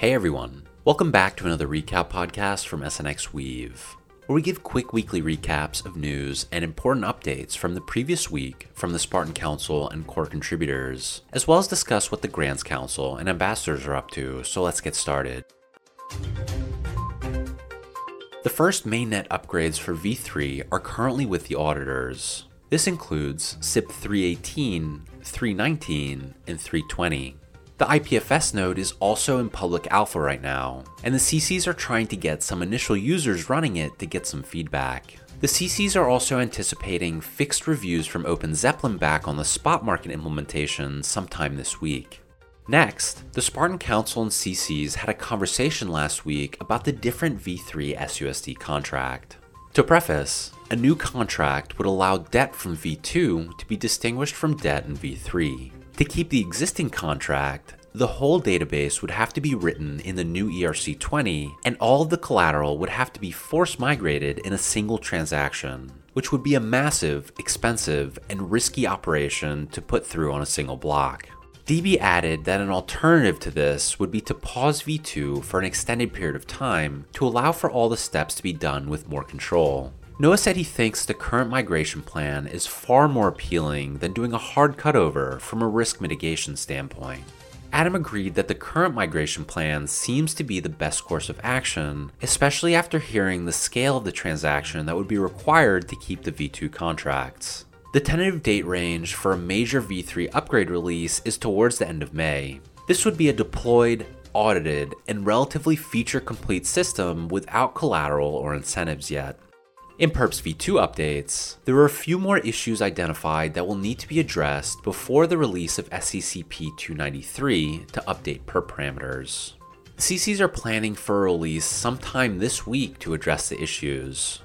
Hey everyone, welcome back to another recap podcast from SNX Weave, where we give quick weekly recaps of news and important updates from the previous week from the Spartan Council and core contributors, as well as discuss what the Grants Council and ambassadors are up to, so let's get started. The first mainnet upgrades for v3 are currently with the auditors. This includes SIP 318, 319, and 320. The IPFS node is also in public alpha right now, and the CCs are trying to get some initial users running it to get some feedback. The CCs are also anticipating fixed reviews from OpenZeppelin back on the spot market implementation sometime this week. Next, the Spartan Council and CCs had a conversation last week about the different v3 SUSD contract. To preface, a new contract would allow debt from v2 to be distinguished from debt in v3. To keep the existing contract, the whole database would have to be written in the new ERC20, and all of the collateral would have to be force migrated in a single transaction, which would be a massive, expensive, and risky operation to put through on a single block. DB added that an alternative to this would be to pause V2 for an extended period of time to allow for all the steps to be done with more control. Noah said he thinks the current migration plan is far more appealing than doing a hard cutover from a risk mitigation standpoint. Adam agreed that the current migration plan seems to be the best course of action, especially after hearing the scale of the transaction that would be required to keep the V2 contracts. The tentative date range for a major V3 upgrade release is towards the end of May. This would be a deployed, audited, and relatively feature complete system without collateral or incentives yet. In Perps v2 updates, there are a few more issues identified that will need to be addressed before the release of SCCP 293 to update perp parameters. CCs are planning for a release sometime this week to address the issues.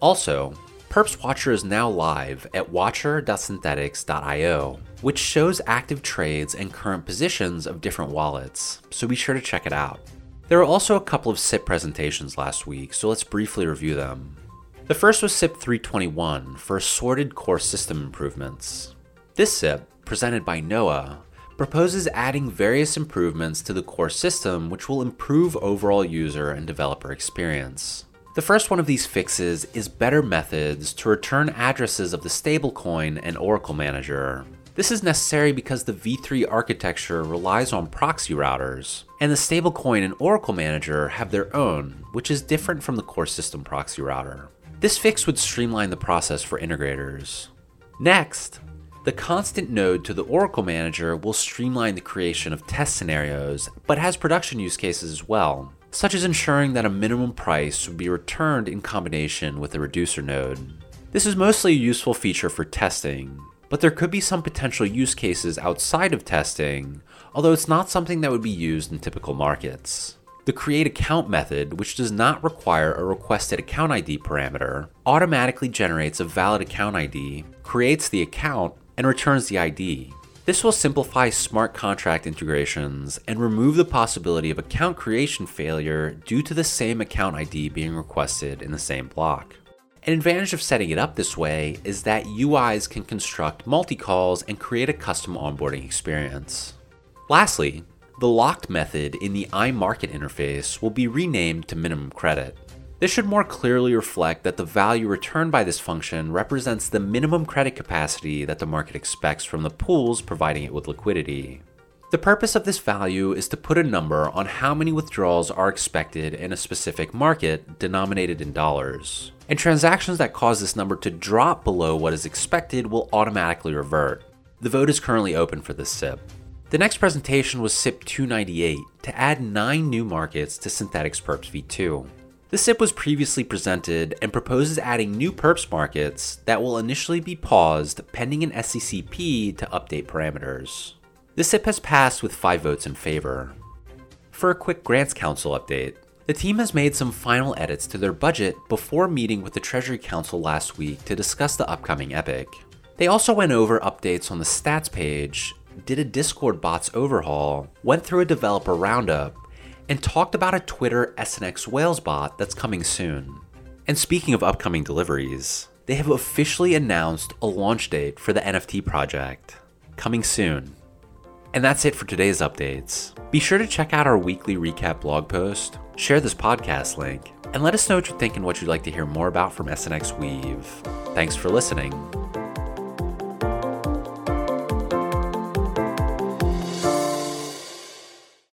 Also, Perps Watcher is now live at watcher.synthetix.io, which shows active trades and current positions of different wallets, so be sure to check it out. There were also a couple of SIP presentations last week, so let's briefly review them. The first was SIP 321 for assorted core system improvements. This SIP, presented by Noah, proposes adding various improvements to the core system which will improve overall user and developer experience. The first one of these fixes is better methods to return addresses of the stablecoin and Oracle Manager. This is necessary because the v3 architecture relies on proxy routers, and the stablecoin and Oracle Manager have their own, which is different from the core system proxy router. This fix would streamline the process for integrators. Next, the constant node to the Oracle Manager will streamline the creation of test scenarios, but has production use cases as well, such as ensuring that a minimum price would be returned in combination with a reducer node. This is mostly a useful feature for testing, but there could be some potential use cases outside of testing, although it's not something that would be used in typical markets. The create account method, which does not require a requested account ID parameter, automatically generates a valid account ID, creates the account, and returns the ID. This will simplify smart contract integrations and remove the possibility of account creation failure due to the same account ID being requested in the same block. An advantage of setting it up this way is that UIs can construct multi-calls and create a custom onboarding experience. Lastly, the locked method in the iMarket interface will be renamed to minimum credit. This should more clearly reflect that the value returned by this function represents the minimum credit capacity that the market expects from the pools providing it with liquidity. The purpose of this value is to put a number on how many withdrawals are expected in a specific market denominated in dollars. And transactions that cause this number to drop below what is expected will automatically revert. The vote is currently open for this SIP. The next presentation was SIP 298 to add 9 new markets to Synthetix Perps v2. The SIP was previously presented and proposes adding new perps markets that will initially be paused pending an SCCP to update parameters. The SIP has passed with 5 votes in favor. For a quick Grants Council update, the team has made some final edits to their budget before meeting with the Treasury Council last week to discuss the upcoming epoch. They also went over updates on the stats page did a Discord bots overhaul, went through a developer roundup, and talked about a Twitter SNX Whales bot that's coming soon. And speaking of upcoming deliveries, they have officially announced a launch date for the NFT project. Coming soon. And that's it for today's updates. Be sure to check out our weekly recap blog post, share this podcast link, and let us know what you think and what you'd like to hear more about from SNX Weave. Thanks for listening.